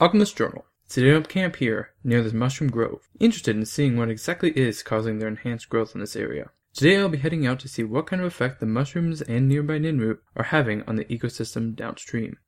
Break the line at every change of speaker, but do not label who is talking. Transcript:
Alchemist Journal. Setting up camp here, near this mushroom grove, interested in seeing what exactly is causing their enhanced growth in this area. Today I'll be heading out to see what kind of effect the mushrooms and nearby Nirnroot are having on the ecosystem downstream.